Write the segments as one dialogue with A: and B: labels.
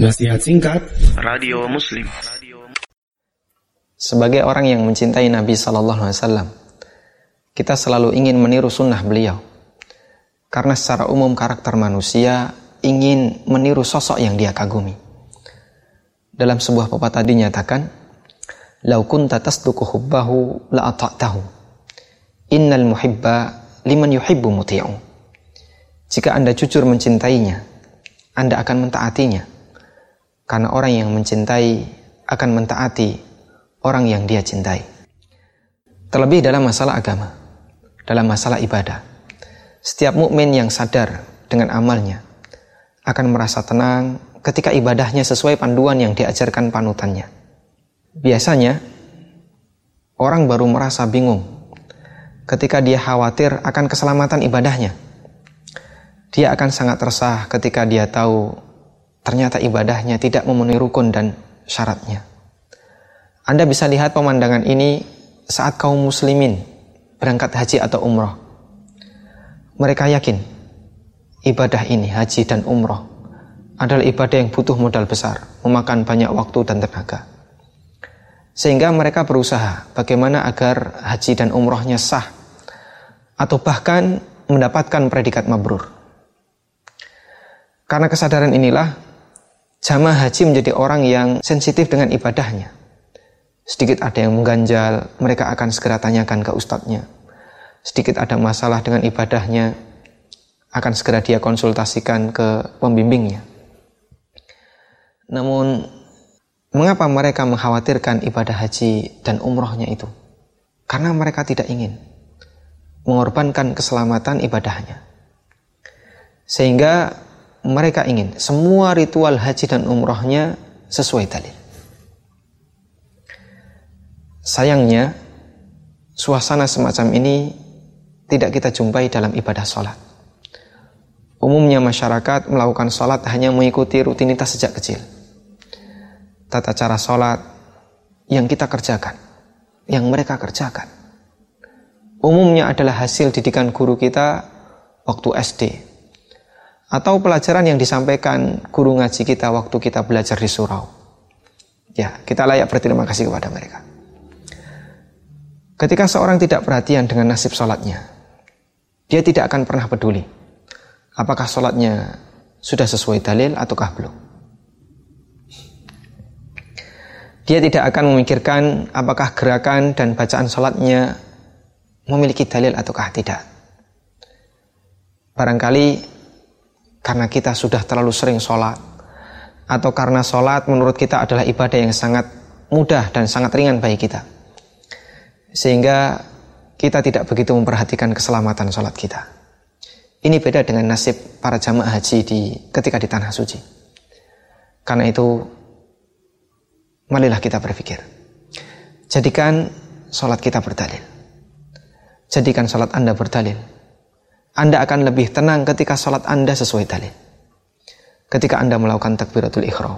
A: Nasihat singkat
B: Radio Muslim
C: Sebagai orang yang mencintai Nabi Sallallahu Alaihi Wasallam, kita selalu ingin meniru sunnah beliau. Karena secara umum karakter manusia ingin meniru sosok yang dia kagumi. Dalam sebuah pepatah dinyatakan, "Lau kunta tasduku hubbahu la ata'tahu. Innal muhibba liman yuhibbu muti'u." Jika Anda jujur mencintainya, Anda akan mentaatinya karena orang yang mencintai akan mentaati orang yang dia cintai. Terlebih dalam masalah agama, dalam masalah ibadah. Setiap mukmin yang sadar dengan amalnya akan merasa tenang ketika ibadahnya sesuai panduan yang diajarkan panutannya. Biasanya orang baru merasa bingung ketika dia khawatir akan keselamatan ibadahnya. Dia akan sangat resah ketika dia tahu ternyata ibadahnya tidak memenuhi rukun dan syaratnya. Anda bisa lihat pemandangan ini saat kaum muslimin berangkat haji atau umroh. Mereka yakin ibadah ini, haji dan umroh, adalah ibadah yang butuh modal besar, memakan banyak waktu dan tenaga. Sehingga mereka berusaha bagaimana agar haji dan umrohnya sah, atau bahkan mendapatkan predikat mabrur. Karena kesadaran inilah, jamaah haji menjadi orang yang sensitif dengan ibadahnya. Sedikit ada yang mengganjal, mereka akan segera tanyakan ke ustadznya. Sedikit ada masalah dengan ibadahnya, akan segera dia konsultasikan ke pembimbingnya. Namun, mengapa mereka mengkhawatirkan ibadah haji dan umrohnya itu? Karena mereka tidak ingin mengorbankan keselamatan ibadahnya. Sehingga mereka ingin semua ritual haji dan umrohnya sesuai dalil. Sayangnya, suasana semacam ini tidak kita jumpai dalam ibadah sholat. Umumnya masyarakat melakukan sholat hanya mengikuti rutinitas sejak kecil. Tata cara sholat yang kita kerjakan, yang mereka kerjakan. Umumnya adalah hasil didikan guru kita waktu SD, atau pelajaran yang disampaikan guru ngaji kita waktu kita belajar di surau. Ya, kita layak berterima kasih kepada mereka. Ketika seorang tidak perhatian dengan nasib sholatnya, dia tidak akan pernah peduli apakah sholatnya sudah sesuai dalil ataukah belum. Dia tidak akan memikirkan apakah gerakan dan bacaan sholatnya memiliki dalil ataukah tidak. Barangkali karena kita sudah terlalu sering sholat atau karena sholat menurut kita adalah ibadah yang sangat mudah dan sangat ringan bagi kita. Sehingga kita tidak begitu memperhatikan keselamatan sholat kita. Ini beda dengan nasib para jamaah haji di ketika di tanah suci. Karena itu marilah kita berpikir. Jadikan sholat kita berdalil. Jadikan sholat anda berdalil anda akan lebih tenang ketika sholat Anda sesuai dalil. Ketika Anda melakukan takbiratul ikhram,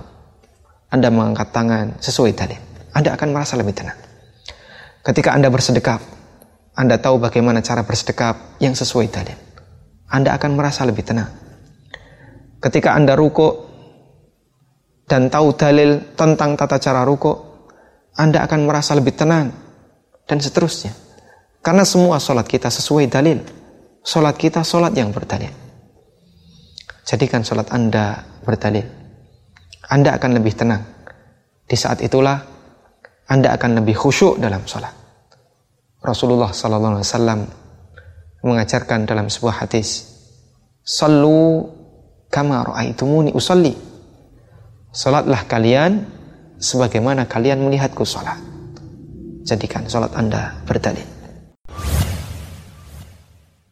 C: Anda mengangkat tangan sesuai dalil. Anda akan merasa lebih tenang. Ketika Anda bersedekap, Anda tahu bagaimana cara bersedekap yang sesuai dalil. Anda akan merasa lebih tenang. Ketika Anda ruko dan tahu dalil tentang tata cara ruko, Anda akan merasa lebih tenang dan seterusnya. Karena semua sholat kita sesuai dalil Sholat kita sholat yang berdalil. Jadikan sholat Anda berdalil. Anda akan lebih tenang. Di saat itulah Anda akan lebih khusyuk dalam sholat. Rasulullah Sallallahu Alaihi Wasallam mengajarkan dalam sebuah hadis, Sallu kama ra'aitumuni usalli. Salatlah kalian sebagaimana kalian melihatku salat. Jadikan salat Anda berdalil.